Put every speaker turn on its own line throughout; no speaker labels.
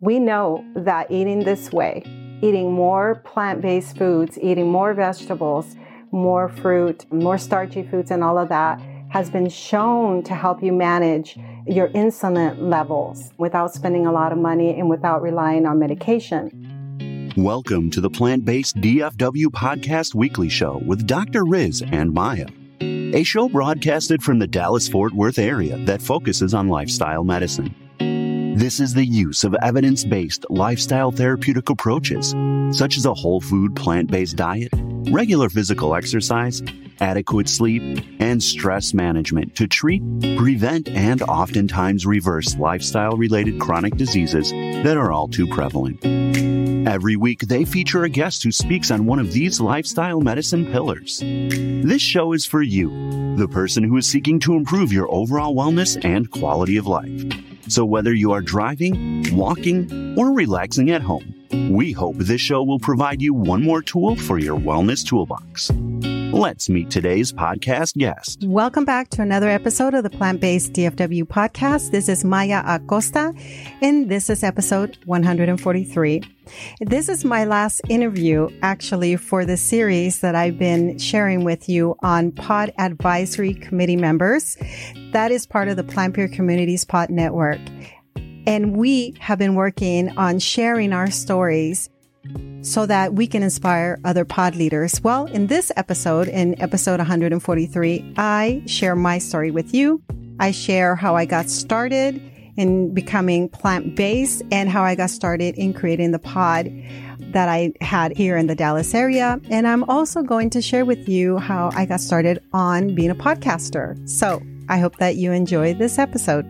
We know that eating this way, eating more plant based foods, eating more vegetables, more fruit, more starchy foods, and all of that has been shown to help you manage your insulin levels without spending a lot of money and without relying on medication.
Welcome to the Plant Based DFW Podcast Weekly Show with Dr. Riz and Maya, a show broadcasted from the Dallas Fort Worth area that focuses on lifestyle medicine. This is the use of evidence based lifestyle therapeutic approaches, such as a whole food plant based diet, regular physical exercise, adequate sleep, and stress management to treat, prevent, and oftentimes reverse lifestyle related chronic diseases that are all too prevalent. Every week, they feature a guest who speaks on one of these lifestyle medicine pillars. This show is for you, the person who is seeking to improve your overall wellness and quality of life. So whether you are driving, walking, or relaxing at home, we hope this show will provide you one more tool for your wellness toolbox. Let's meet today's podcast guest.
Welcome back to another episode of the Plant Based DFW podcast. This is Maya Acosta, and this is episode 143. This is my last interview, actually, for the series that I've been sharing with you on Pod Advisory Committee members. That is part of the Plant Pure Communities Pod Network. And we have been working on sharing our stories so that we can inspire other pod leaders. Well, in this episode, in episode 143, I share my story with you. I share how I got started in becoming plant based and how I got started in creating the pod that I had here in the Dallas area. And I'm also going to share with you how I got started on being a podcaster. So I hope that you enjoy this episode.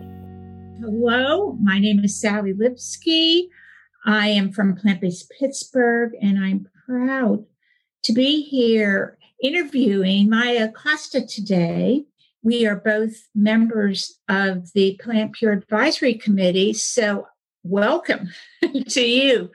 Hello, my name is Sally Lipsky. I am from Plant Based Pittsburgh, and I'm proud to be here interviewing Maya Acosta today. We are both members of the Plant Pure Advisory Committee, so welcome to you,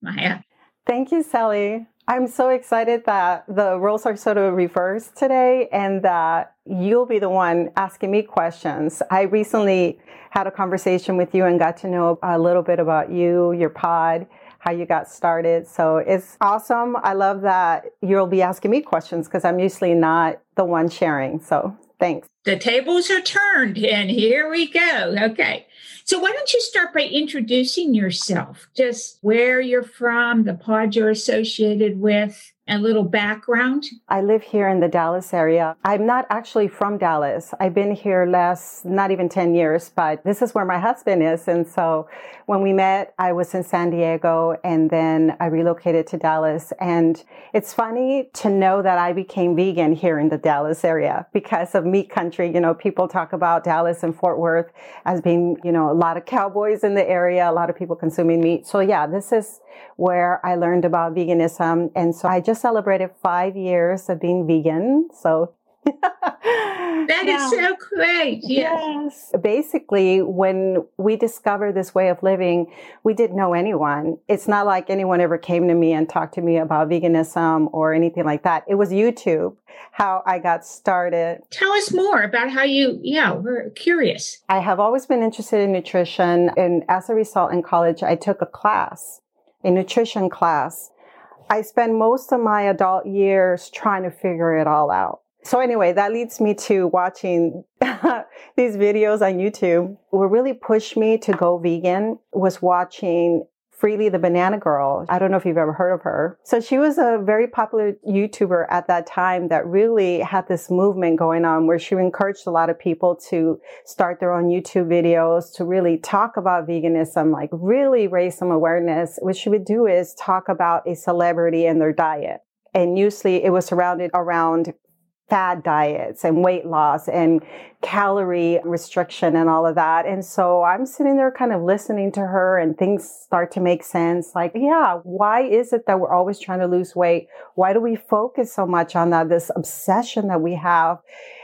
Maya.
Thank you, Sally. I'm so excited that the roles are sort of reversed today and that you'll be the one asking me questions. I recently had a conversation with you and got to know a little bit about you, your pod, how you got started. So it's awesome. I love that you'll be asking me questions because I'm usually not the one sharing. So thanks.
The tables are turned and here we go. Okay. So why don't you start by introducing yourself, just where you're from, the pod you're associated with, a little background?
I live here in the Dallas area. I'm not actually from Dallas. I've been here less, not even 10 years, but this is where my husband is. And so when we met, I was in San Diego and then I relocated to Dallas. And it's funny to know that I became vegan here in the Dallas area because of meat country. You know, people talk about Dallas and Fort Worth as being, you know, a lot of cowboys in the area, a lot of people consuming meat. So yeah, this is where I learned about veganism. And so I just celebrated five years of being vegan. So
that yeah. is so great. Yes.
yes. Basically, when we discovered this way of living, we didn't know anyone. It's not like anyone ever came to me and talked to me about veganism or anything like that. It was YouTube how I got started.
Tell us more about how you, yeah, we're curious.
I have always been interested in nutrition. And as a result, in college, I took a class a nutrition class. I spent most of my adult years trying to figure it all out. So anyway, that leads me to watching these videos on YouTube. What really pushed me to go vegan was watching Freelee the Banana Girl. I don't know if you've ever heard of her. So she was a very popular YouTuber at that time that really had this movement going on where she encouraged a lot of people to start their own YouTube videos, to really talk about veganism, like really raise some awareness. What she would do is talk about a celebrity and their diet. And usually it was surrounded around fad diets and weight loss and calorie restriction and all of that. And so I'm sitting there kind of listening to her and things start to make sense. Like, yeah, why is it that we're always trying to lose weight? Why do we focus so much on that, this obsession that we have?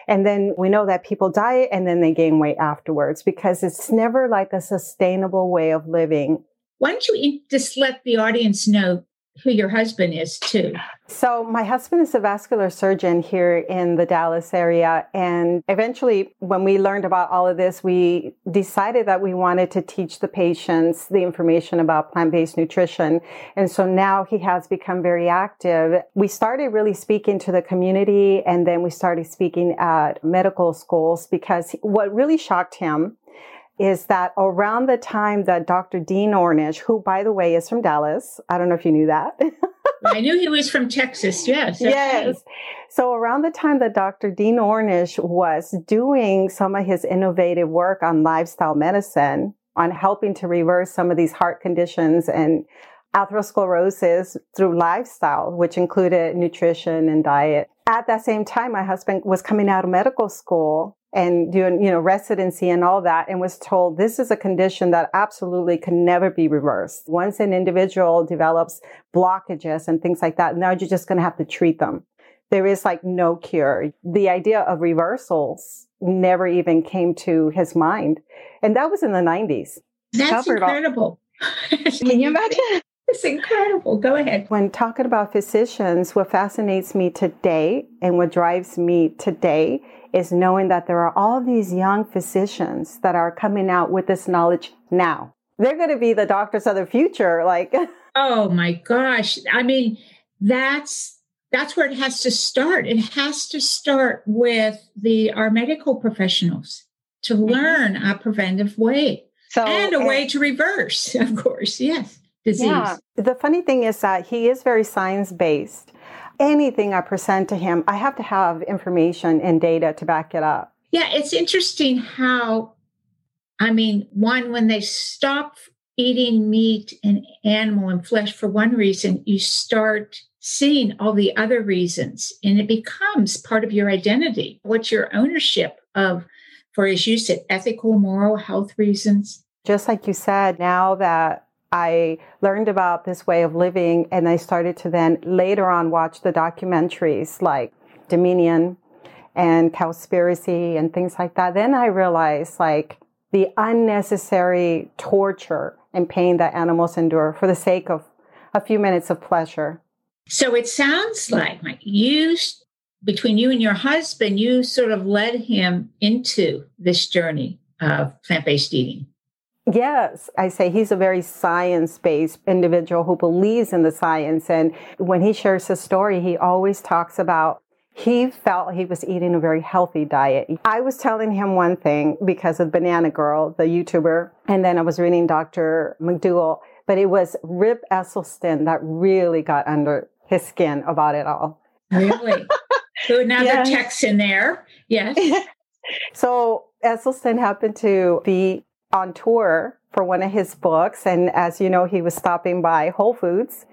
And then we know that people diet and then they gain weight afterwards because it's never like a sustainable way of living.
Why don't you just let the audience know who your husband is too.
So, my husband is a vascular surgeon here in the Dallas area. And eventually, when we learned about all of this, we decided that we wanted to teach the patients the information about plant based nutrition. And so now he has become very active. We started really speaking to the community and then we started speaking at medical schools because what really shocked him is that around the time that Dr. Dean Ornish, who by the way is from Dallas, I don't know if you knew that.
I knew he was from Texas. Yes.
Yes. So around the time that Dr. Dean Ornish was doing some of his innovative work on lifestyle medicine, on helping to reverse some of these heart conditions and atherosclerosis through lifestyle, which included nutrition and diet. At that same time, my husband was coming out of medical school and doing, you know, residency and all that and was told this is a condition that absolutely can never be reversed. Once an individual develops blockages and things like that, now you're just going to have to treat them. There is like no cure. The idea of reversals never even came to his mind. And that was in the 90s.
That's incredible.
Can you imagine?
It's incredible. Go ahead.
When talking about physicians, what fascinates me today and what drives me today is knowing that there are all these young physicians that are coming out with this knowledge now. They're going to be the doctors of the future. Like,
oh my gosh. I mean, that's that's where it has to start. It has to start with the our medical professionals to mm-hmm. learn a preventive way so, and a way to reverse, of course. Yes, disease. Yeah.
The funny thing is that he is very science based anything I present to him, I have to have information and data to back it up.
Yeah, it's interesting how, I mean, one, when they stop eating meat and animal and flesh for one reason, you start seeing all the other reasons and it becomes part of your identity. What's your ownership of, for as you said, ethical, moral, health reasons?
Just like you said, now that I learned about this way of living and I started to then later on watch the documentaries like Dominion and Cowspiracy and things like that. Then I realized like the unnecessary torture and pain that animals endure for the sake of a few minutes of pleasure.
So it sounds like you, between you and your husband, you sort of led him into this journey of plant based eating.
Yes, I say he's a very science based individual who believes in the science. And when he shares his story, he always talks about he felt he was eating a very healthy diet. I was telling him one thing because of Banana Girl, the YouTuber, and then I was reading Dr. McDougall, but it was Rip Esselstyn that really got under his skin about it all.
Really? so another yes. text in there. Yes.
so Esselstyn happened to be on tour for one of his books. And as you know, he was stopping by Whole Foods.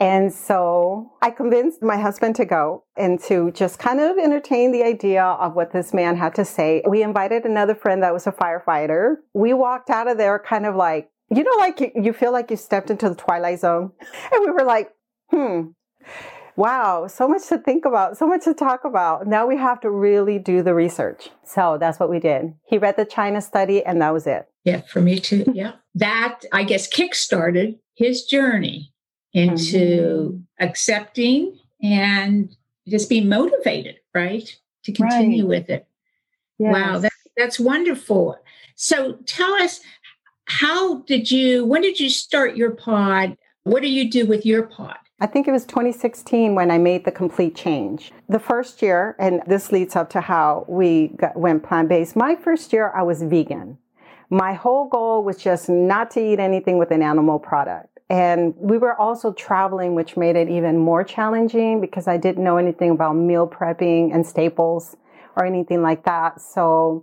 And so I convinced my husband to go and to just kind of entertain the idea of what this man had to say. We invited another friend that was a firefighter. We walked out of there kind of like, you know, like you, you feel like you stepped into the twilight zone. And we were like, hmm, wow, so much to think about, so much to talk about. Now we have to really do the research. So that's what we did. He read the China study and that was it.
Yeah, for me too. Yeah. that, I guess, kickstarted his journey into mm-hmm. accepting and just being motivated, right? To continue right. with it. Yes. Wow, that, that's wonderful. So tell us, how did you, when did you start your pod? What do you do with your pod?
I think it was 2016 when I made the complete change. The first year, and this leads up to how we got, went plant based. My first year, I was vegan. My whole goal was just not to eat anything with an animal product. And we were also traveling, which made it even more challenging because I didn't know anything about meal prepping and staples or anything like that. So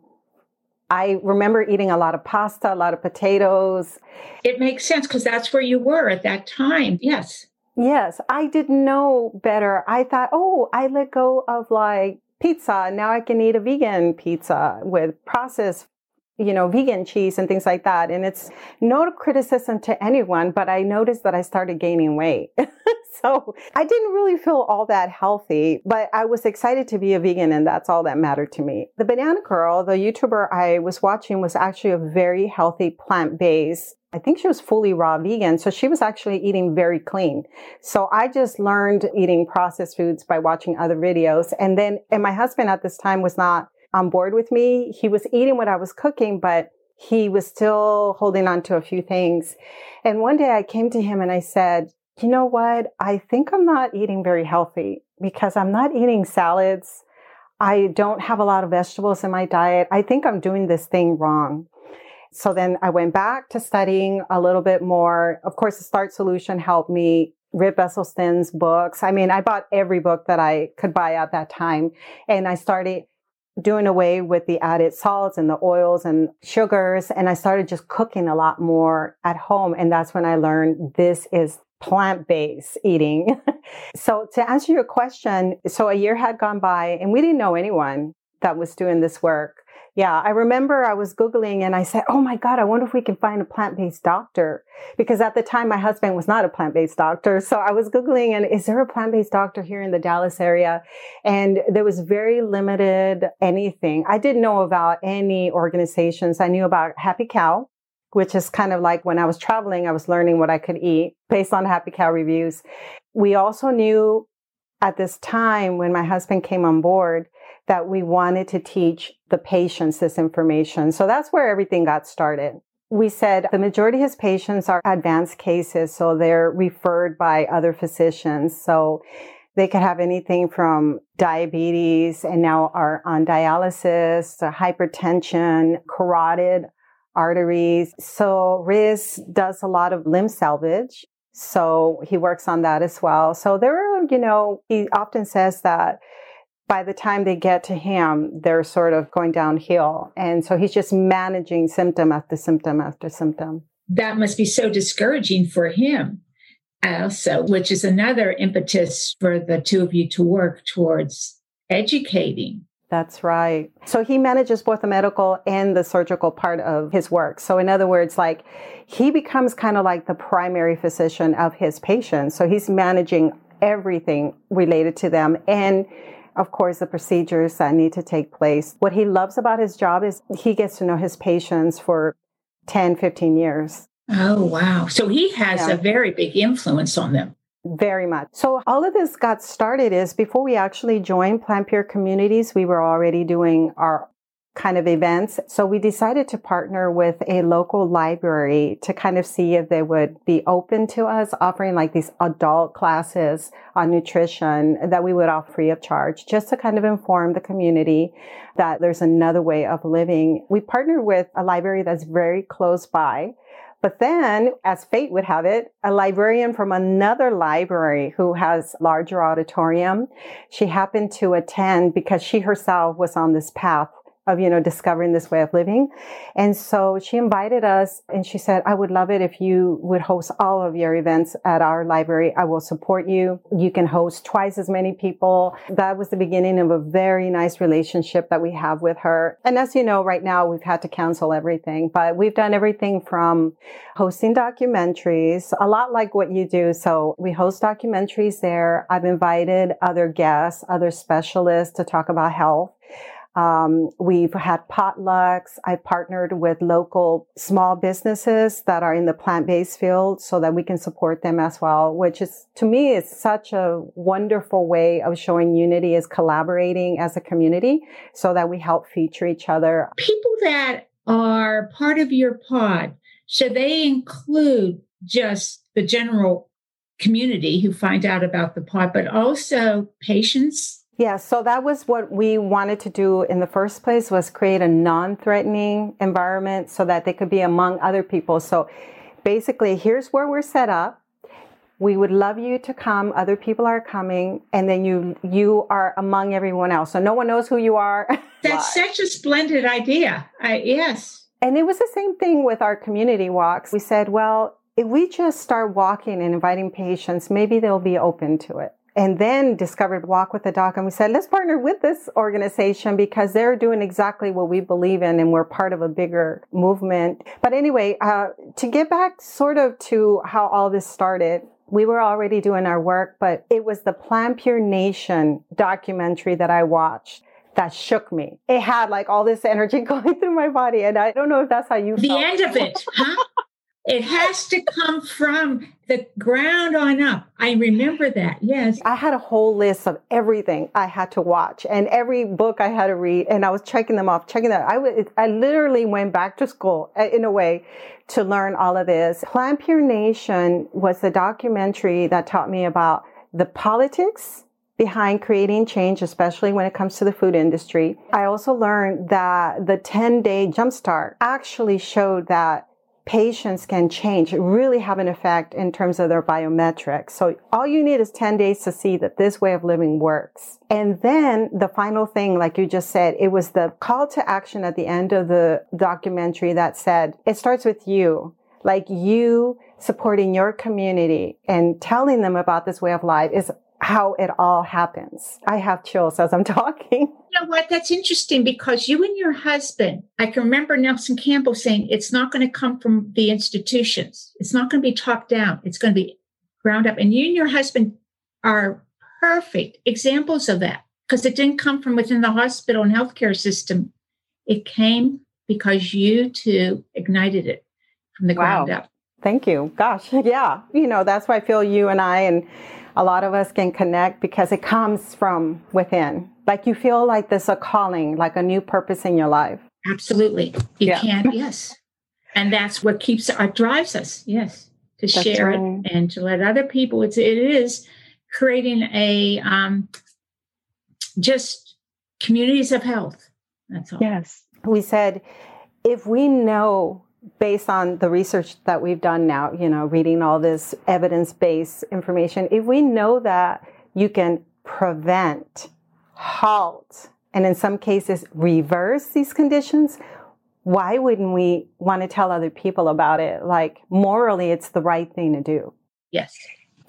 I remember eating a lot of pasta, a lot of potatoes.
It makes sense because that's where you were at that time. Yes.
Yes, I didn't know better. I thought, oh, I let go of like pizza. Now I can eat a vegan pizza with processed, you know, vegan cheese and things like that. And it's no criticism to anyone, but I noticed that I started gaining weight. so I didn't really feel all that healthy, but I was excited to be a vegan and that's all that mattered to me. The Banana Girl, the YouTuber I was watching was actually a very healthy plant based I think she was fully raw vegan. So she was actually eating very clean. So I just learned eating processed foods by watching other videos. And then, and my husband at this time was not on board with me. He was eating what I was cooking, but he was still holding on to a few things. And one day I came to him and I said, you know what? I think I'm not eating very healthy because I'm not eating salads. I don't have a lot of vegetables in my diet. I think I'm doing this thing wrong. So then I went back to studying a little bit more. Of course, the Starch Solution helped me. Rip Esselstyn's books. I mean, I bought every book that I could buy at that time. And I started doing away with the added salts and the oils and sugars. And I started just cooking a lot more at home. And that's when I learned this is plant based eating. so to answer your question, so a year had gone by and we didn't know anyone that was doing this work. Yeah, I remember I was Googling and I said, Oh my God, I wonder if we can find a plant based doctor. Because at the time, my husband was not a plant based doctor. So I was Googling and is there a plant based doctor here in the Dallas area? And there was very limited anything. I didn't know about any organizations. I knew about Happy Cow, which is kind of like when I was traveling, I was learning what I could eat based on Happy Cow reviews. We also knew at this time when my husband came on board that we wanted to teach the patients this information. So that's where everything got started. We said the majority of his patients are advanced cases, so they're referred by other physicians. So they could have anything from diabetes and now are on dialysis hypertension, carotid arteries. So Riz does a lot of limb salvage. So he works on that as well. So there are, you know, he often says that by the time they get to him, they're sort of going downhill. And so he's just managing symptom after symptom after symptom.
That must be so discouraging for him also, which is another impetus for the two of you to work towards educating.
That's right. So he manages both the medical and the surgical part of his work. So in other words, like he becomes kind of like the primary physician of his patients. So he's managing everything related to them. And of course, the procedures that need to take place. What he loves about his job is he gets to know his patients for 10, 15 years.
Oh, wow. So he has yeah. a very big influence on them.
Very much. So all of this got started is before we actually joined Plant Pure Communities, we were already doing our kind of events. So we decided to partner with a local library to kind of see if they would be open to us offering like these adult classes on nutrition that we would offer free of charge just to kind of inform the community that there's another way of living. We partnered with a library that's very close by. But then, as fate would have it, a librarian from another library who has larger auditorium, she happened to attend because she herself was on this path of, you know, discovering this way of living. And so she invited us and she said, I would love it if you would host all of your events at our library. I will support you. You can host twice as many people. That was the beginning of a very nice relationship that we have with her. And as you know, right now we've had to cancel everything, but we've done everything from hosting documentaries, a lot like what you do. So we host documentaries there. I've invited other guests, other specialists to talk about health. Um, we've had potlucks. I partnered with local small businesses that are in the plant-based field so that we can support them as well, which is to me is such a wonderful way of showing unity is collaborating as a community so that we help feature each other.
People that are part of your pod, should they include just the general community who find out about the pod, but also patients
yeah, so that was what we wanted to do in the first place was create a non-threatening environment so that they could be among other people. So basically, here's where we're set up. We would love you to come. Other people are coming, and then you you are among everyone else. So no one knows who you are.
That's such a splendid idea. I, yes.
And it was the same thing with our community walks. We said, well, if we just start walking and inviting patients, maybe they'll be open to it and then discovered Walk with the Doc. And we said, let's partner with this organization because they're doing exactly what we believe in and we're part of a bigger movement. But anyway, uh, to get back sort of to how all this started, we were already doing our work, but it was the Plant Pure Nation documentary that I watched that shook me. It had like all this energy going through my body. And I don't know if that's how you feel.
the
felt.
end of it, huh? It has to come from the ground on up. I remember that. Yes.
I had a whole list of everything I had to watch and every book I had to read, and I was checking them off, checking that. I, w- I literally went back to school uh, in a way to learn all of this. Plant Pure Nation was the documentary that taught me about the politics behind creating change, especially when it comes to the food industry. I also learned that the 10 day jumpstart actually showed that patients can change, really have an effect in terms of their biometrics. So all you need is 10 days to see that this way of living works. And then the final thing, like you just said, it was the call to action at the end of the documentary that said, it starts with you. Like you supporting your community and telling them about this way of life is how it all happens. I have chills as I'm talking.
You know what? That's interesting because you and your husband, I can remember Nelson Campbell saying it's not going to come from the institutions. It's not going to be talked down. It's going to be ground up. And you and your husband are perfect examples of that because it didn't come from within the hospital and healthcare system. It came because you two ignited it from the wow. ground up.
Thank you. Gosh, yeah. You know, that's why I feel you and I and a lot of us can connect because it comes from within. Like you feel like there's a calling, like a new purpose in your life.
Absolutely. You yeah. can, yes. And that's what keeps our uh, drives us, yes, to that's share right. it and to let other people. It's it is creating a um just communities of health. That's all.
Yes. We said if we know based on the research that we've done now, you know, reading all this evidence based information, if we know that you can prevent, halt, and in some cases reverse these conditions, why wouldn't we want to tell other people about it? Like morally, it's the right thing to do.
Yes.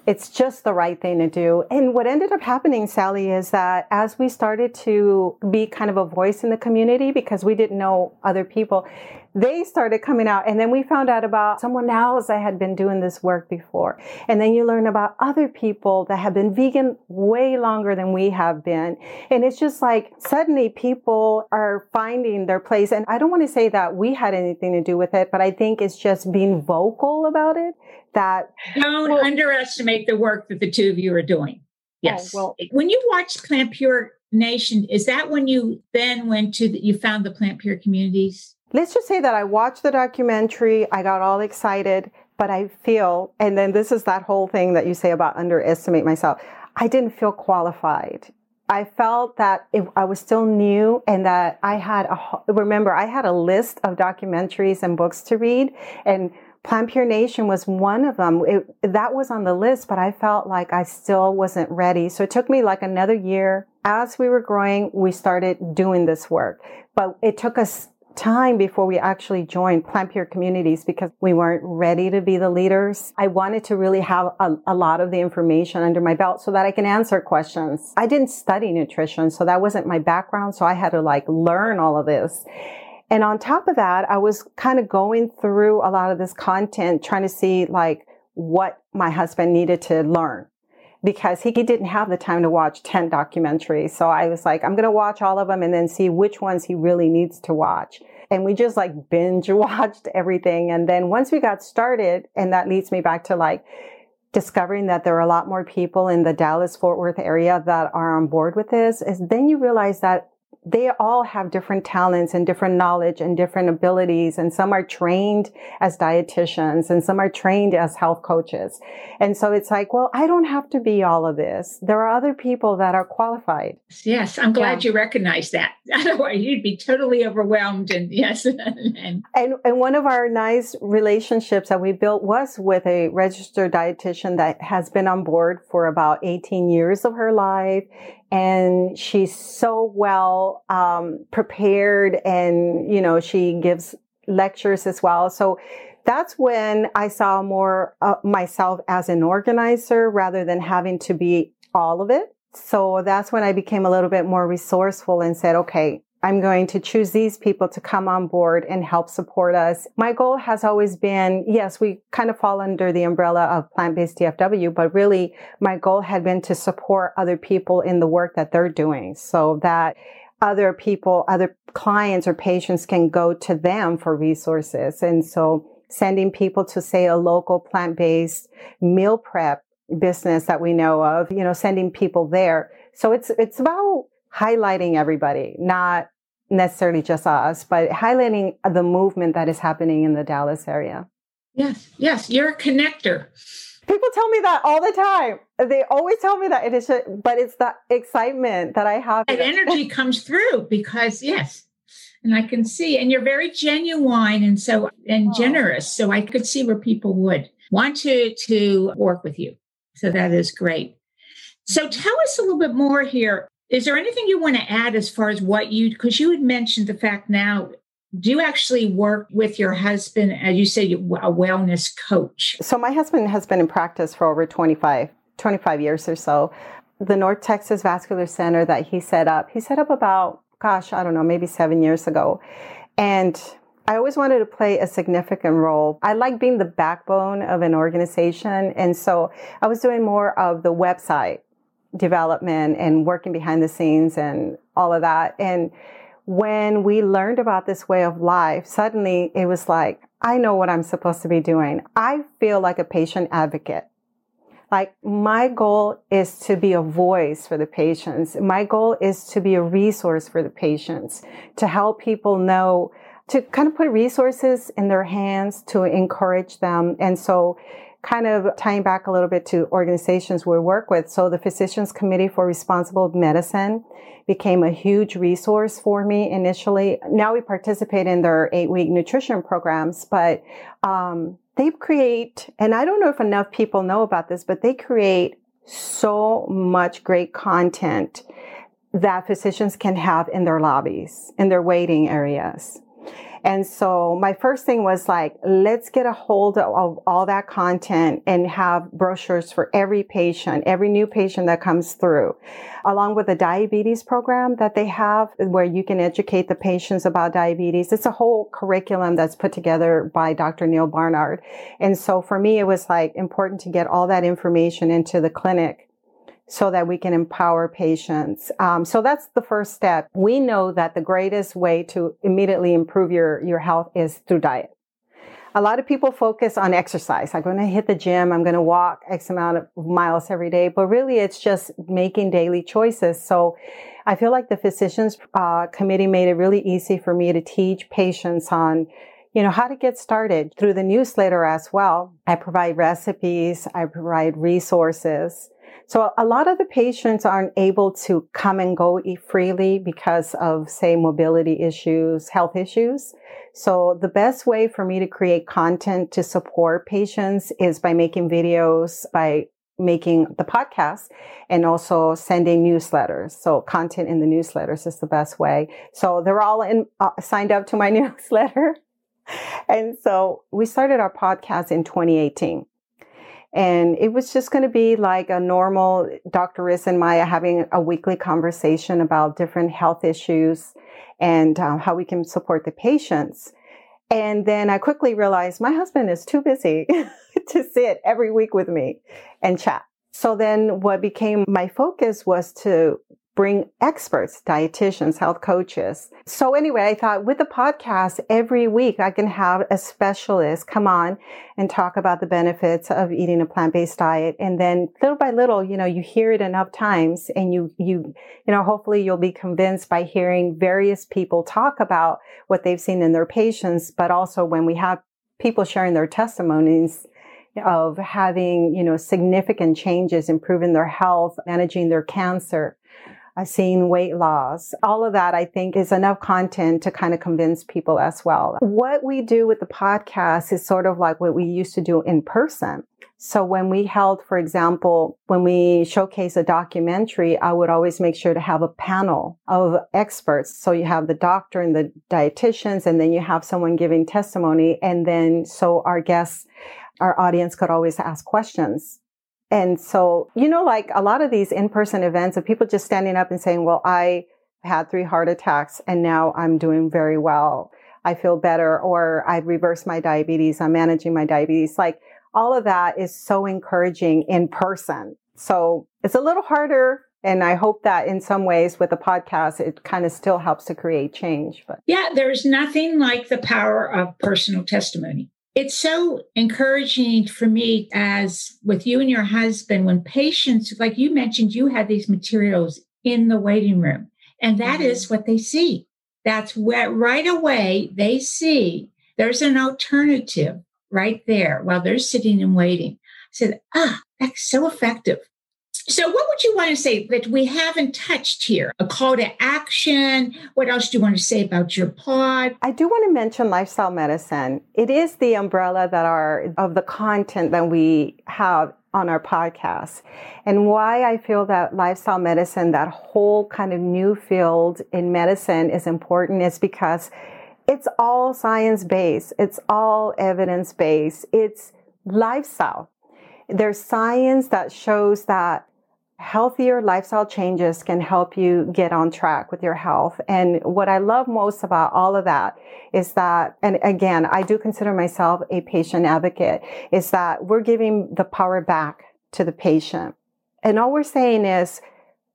It's just the right thing to do. And what ended up happening, Sally, is that as we started to be kind of a voice in the community because we didn't know other people, they started coming out. And then we found out about someone else that had been doing this work before. And then you learn about other people that have been vegan way longer than we have been. And it's just like suddenly people are finding their place. And I don't want to say that we had anything to do with it, but I think it's just being vocal about it that.
Don't well, underestimate the work that the two of you are doing. Oh, yes. Oh, well, when you watched Plant Pure Nation, is that when you then went to the, you found the Plant Pure communities?
let's just say that I watched the documentary, I got all excited, but I feel, and then this is that whole thing that you say about underestimate myself. I didn't feel qualified. I felt that if I was still new and that I had a, remember, I had a list of documentaries and books to read and Plant Pure Nation was one of them. It, that was on the list, but I felt like I still wasn't ready. So it took me like another year. As we were growing, we started doing this work, but it took us time before we actually joined Plant Pure Communities because we weren't ready to be the leaders. I wanted to really have a, a, lot of the information under my belt so that I can answer questions. I didn't study nutrition, so that wasn't my background. So I had to like learn all of this. And on top of that, I was kind of going through a lot of this content, trying to see like what my husband needed to learn because he didn't have the time to watch 10 documentaries. So I was like, I'm going to watch all of them and then see which ones he really needs to watch. And we just like binge watched everything. And then once we got started, and that leads me back to like discovering that there are a lot more people in the Dallas Fort Worth area that are on board with this, is then you realize that they all have different talents and different knowledge and different abilities. And some are trained as dietitians and some are trained as health coaches. And so it's like, well, I don't have to be all of this. There are other people that are qualified.
Yes. I'm glad yeah. you recognize that. Otherwise you'd be totally overwhelmed. And yes.
and, and, and one of our nice relationships that we built was with a registered dietitian that has been on board for about 18 years of her life and she's so well um, prepared and you know she gives lectures as well. So that's when i saw more uh, myself as an organizer rather than having to be all of it. So that's when i became a little bit more resourceful and said okay I'm going to choose these people to come on board and help support us. My goal has always been, yes, we kind of fall under the umbrella of plant-based DFW, but really my goal had been to support other people in the work that they're doing so that other people, other clients or patients can go to them for resources. And so sending people to say a local plant-based meal prep business that we know of, you know, sending people there. So it's, it's about highlighting everybody, not necessarily just us, but highlighting the movement that is happening in the Dallas area.
Yes, yes, you're a connector.
People tell me that all the time. They always tell me that it is, but it's the excitement that I have.
That energy comes through because yes, and I can see, and you're very genuine and so and oh. generous. So I could see where people would want to to work with you. So that is great. So tell us a little bit more here is there anything you want to add as far as what you, because you had mentioned the fact now, do you actually work with your husband, as you say, a wellness coach?
So my husband has been in practice for over 25, 25 years or so. The North Texas Vascular Center that he set up, he set up about, gosh, I don't know, maybe seven years ago. And I always wanted to play a significant role. I like being the backbone of an organization. And so I was doing more of the website development and working behind the scenes and all of that. And when we learned about this way of life, suddenly it was like, I know what I'm supposed to be doing. I feel like a patient advocate. Like my goal is to be a voice for the patients. My goal is to be a resource for the patients, to help people know, to kind of put resources in their hands to encourage them. And so kind of tying back a little bit to organizations we work with. So the Physicians Committee for Responsible Medicine became a huge resource for me initially. Now we participate in their eight week nutrition programs, but, um, they create, and I don't know if enough people know about this, but they create so much great content that physicians can have in their lobbies, in their waiting areas. And so my first thing was like, let's get a hold of, all that content and have brochures for every patient, every new patient that comes through, along with the diabetes program that they have where you can educate the patients about diabetes. It's a whole curriculum that's put together by Dr. Neal Barnard. And so for me, it was like important to get all that information into the clinic so that we can empower patients. Um, so that's the first step. We know that the greatest way to immediately improve your, your health is through diet. A lot of people focus on exercise. I'm going to hit the gym. I'm going to walk X amount of miles every day, but really it's just making daily choices. So I feel like the physicians uh, committee made it really easy for me to teach patients on you know, how to get started through the newsletter as well. I provide recipes. I provide resources. So a lot of the patients aren't able to come and go freely because of, say, mobility issues, health issues. So the best way for me to create content to support patients is by making videos, by making the podcast and also sending newsletters. So content in the newsletters is the best way. So they're all in, uh, signed up to my newsletter. And so we started our podcast in 2018. And it was just going to be like a normal Dr. Riz and Maya having a weekly conversation about different health issues and uh, how we can support the patients. And then I quickly realized my husband is too busy to sit every week with me and chat. So then what became my focus was to bring experts, dietitians, health coaches. So anyway, I thought with the podcast every week I can have a specialist come on and talk about the benefits of eating a plant-based diet. And then little by little, you know, you hear it enough times and you, you, you know, hopefully you'll be convinced by hearing various people talk about what they've seen in their patients, but also when we have people sharing their testimonies, of having, you know, significant changes, improving their health, managing their cancer I've seen weight loss. All of that I think is enough content to kind of convince people as well. What we do with the podcast is sort of like what we used to do in person. So when we held, for example, when we showcase a documentary, I would always make sure to have a panel of experts. So you have the doctor and the dietitians, and then you have someone giving testimony. And then so our guests, our audience could always ask questions and so, you know, like a lot of these in-person events of people just standing up and saying, well, I had three heart attacks and now I'm doing very well. I feel better or I've reversed my diabetes. I'm managing my diabetes. Like all of that is so encouraging in person. So it's a little harder. And I hope that in some ways with the podcast, it kind of still helps to create change. But
yeah, there's nothing like the power of personal testimony. It's so encouraging for me as with you and your husband, when patients, like you mentioned, you had these materials in the waiting room, and that mm-hmm. is what they see. That's where right away they see there's an alternative right there while they're sitting and waiting. I said, ah, that's so effective. So, what would you want to say that we haven't touched here? A call to action? What else do you want to say about your pod?
I do want to mention lifestyle medicine. It is the umbrella that are of the content that we have on our podcast. And why I feel that lifestyle medicine, that whole kind of new field in medicine is important is because it's all science based. It's all evidence based. It's lifestyle. There's science that shows that healthier lifestyle changes can help you get on track with your health. And what I love most about all of that is that, and again, I do consider myself a patient advocate, is that we're giving the power back to the patient. And all we're saying is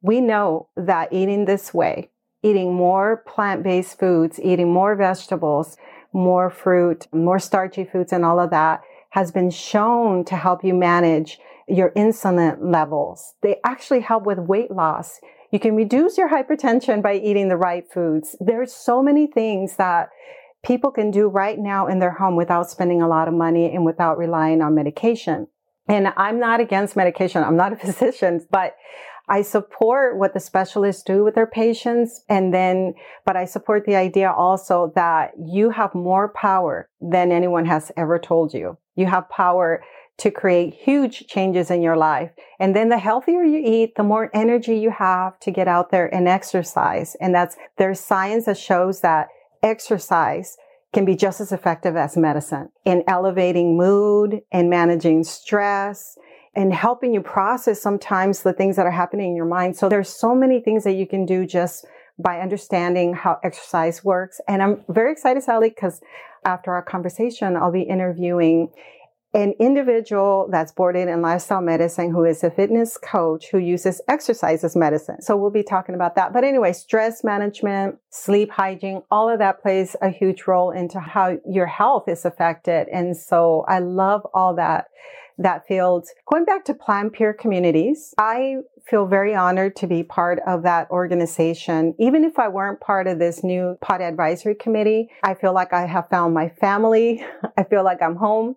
we know that eating this way, eating more plant-based foods, eating more vegetables, more fruit, more starchy foods and all of that has been shown to help you manage your insulin levels. They actually help with weight loss. You can reduce your hypertension by eating the right foods. There's so many things that people can do right now in their home without spending a lot of money and without relying on medication. And I'm not against medication. I'm not a physician, but I support what the specialists do with their patients. And then, but I support the idea also that you have more power than anyone has ever told you. You have power to create huge changes in your life. And then the healthier you eat, the more energy you have to get out there and exercise. And that's, there's science that shows that exercise can be just as effective as medicine in elevating mood and managing stress and helping you process sometimes the things that are happening in your mind. So there's so many things that you can do just by understanding how exercise works. And I'm very excited, Sally, because after our conversation, I'll be interviewing an individual that's boarded in lifestyle medicine who is a fitness coach who uses exercise as medicine. So we'll be talking about that. But anyway, stress management, sleep hygiene, all of that plays a huge role into how your health is affected. And so I love all that that field. Going back to Plant Pure Communities, I feel very honored to be part of that organization. Even if I weren't part of this new pod advisory committee, I feel like I have found my family. I feel like I'm home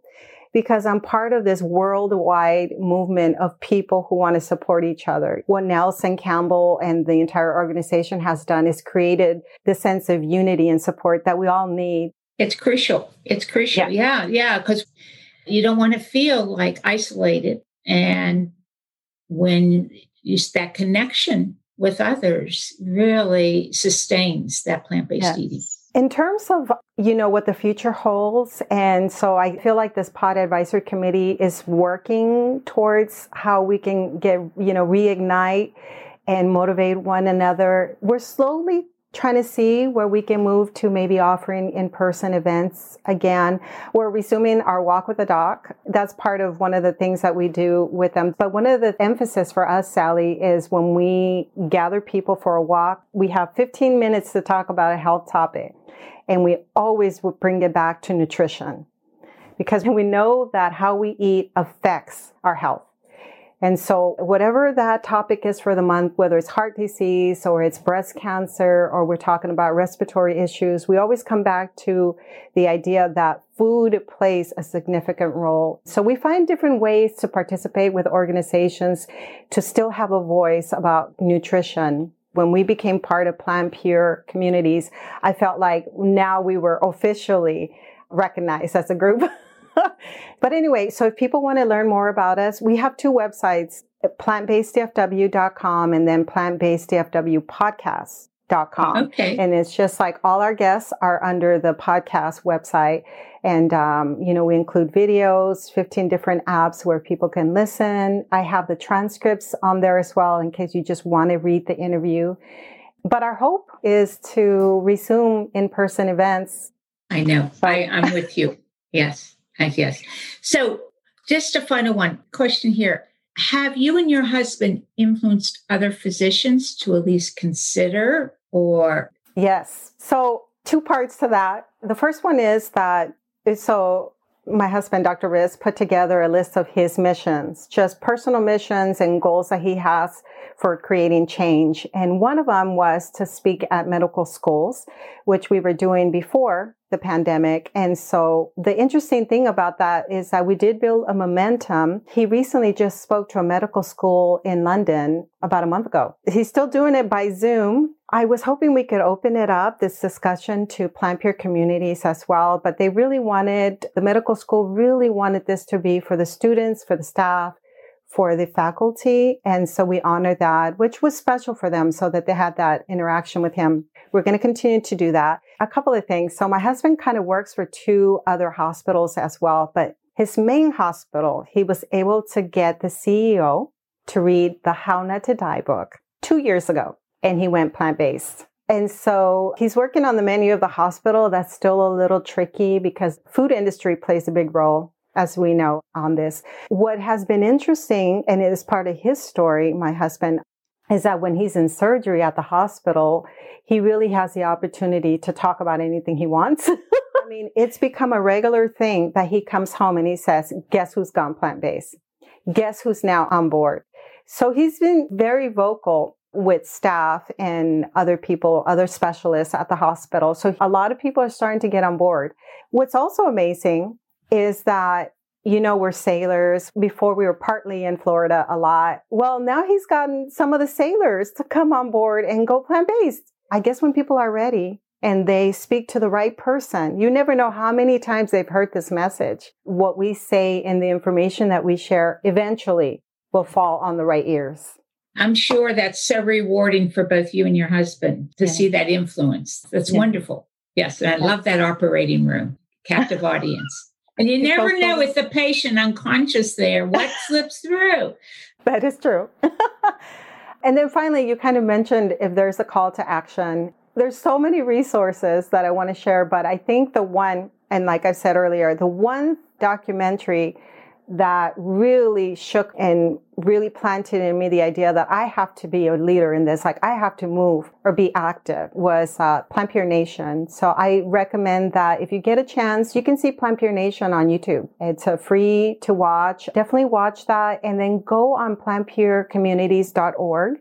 because I'm part of this worldwide movement of people who want to support each other. What Nelson Campbell and the entire organization has done is created the sense of unity and support that we all need.
It's crucial. It's crucial. Yeah, yeah, because yeah, you don't want to feel like isolated. And when you that connection with others really sustains that plant-based yes. eating.
In terms of, you know, what the future holds, and so I feel like this pod advisory committee is working towards how we can get, you know, reignite and motivate one another. We're slowly trying to see where we can move to maybe offering in-person events again. We're resuming our walk with the doc. That's part of one of the things that we do with them. But one of the emphasis for us, Sally, is when we gather people for a walk, we have 15 minutes to talk about a health topic. And we always bring it back to nutrition because we know that how we eat affects our health. And so whatever that topic is for the month, whether it's heart disease or it's breast cancer or we're talking about respiratory issues, we always come back to the idea that food plays a significant role. So we find different ways to participate with organizations to still have a voice about nutrition when we became part of Plant Pure communities, I felt like now we were officially recognized as a group. but anyway, so if people want to learn more about us, we have two websites, plantbaseddfw.com and then
Okay.
And it's just like all our guests are under the podcast website. And, um, you know, we include videos, 15 different apps where people can listen. I have the transcripts on there as well in case you just want to read the interview. But our hope is to resume in person events.
I know. I, I'm with you. Yes. Yes. So, just a final one question here. Have you and your husband influenced other physicians to at least consider or?
Yes. So, two parts to that. The first one is that, eh, so my husband, Dr. Riz, put together a list of his missions, just personal missions and goals that he has for creating change. And one of them was to speak at medical schools, which we were doing before the pandemic. And so the interesting thing about that is that we did build a momentum. He recently just spoke to a medical school in London about a month ago. He's still doing it by Zoom. I was hoping we could open it up, this discussion to Plant Pure communities as well, but they really wanted, the medical school really wanted this to be for the students, for the staff, for the faculty. And so we honor that, which was special for them so that they had that interaction with him. We're going to continue to do that. A couple of things. So my husband kind of works for two other hospitals as well, but his main hospital, he was able to get the CEO to read the How Not to Die book two years ago, and he went plant based. And so he's working on the menu of the hospital. That's still a little tricky because food industry plays a big role as we know on this. What has been interesting, and it is part of his story, my husband, is that when he's in surgery at the hospital, he really has the opportunity to talk about anything he wants. I mean, it's become a regular thing that he comes home and he says, guess who's gone plant based? Guess who's now on board? So he's been very vocal with staff and other people, other specialists at the hospital. So a lot of people are starting to get on board. What's also amazing is that you know, we're sailors. Before we were partly in Florida a lot. Well, now he's gotten some of the sailors to come on board and go plant based. I guess when people are ready and they speak to the right person, you never know how many times they've heard this message. What we say and the information that we share eventually will fall on the right ears.
I'm sure that's so rewarding for both you and your husband to see that influence. That's wonderful. Yes. And I love that operating room, captive audience. And you never know with the patient unconscious there what slips through.
That is true. and then finally, you kind of mentioned if there's a call to action. There's so many resources that I want to share, but I think the one, and like I said earlier, the one documentary that really shook and really planted in me the idea that I have to be a leader in this, like I have to move or be active was uh, Plant Nation. So I recommend that if you get a chance, you can see Plant Nation on YouTube. It's a free to watch. Definitely watch that and then go on plantpurecommunities.org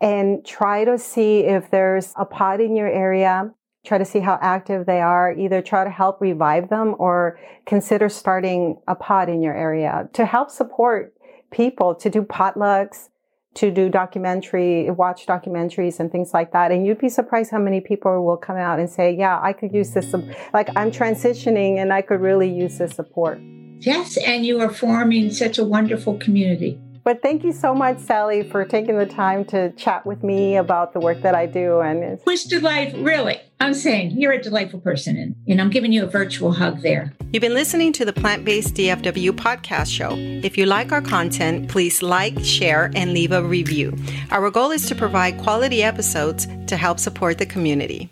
and try to see if there's a pod in your area try to see how active they are, either try to help revive them or consider starting a pod in your area to help support people to do potlucks, to do documentary, watch documentaries and things like that. And you'd be surprised how many people will come out and say, yeah, I could use this. Like I'm transitioning and I could really use this support.
Yes. And you are forming such a wonderful community.
But thank you so much, Sally, for taking the time to chat with me about the work that I do. And
wish was delight, really. I'm saying you're a delightful person, and, and I'm giving you a virtual hug there.
You've been listening to the Plant Based DFW podcast show. If you like our content, please like, share, and leave a review. Our goal is to provide quality episodes to help support the community.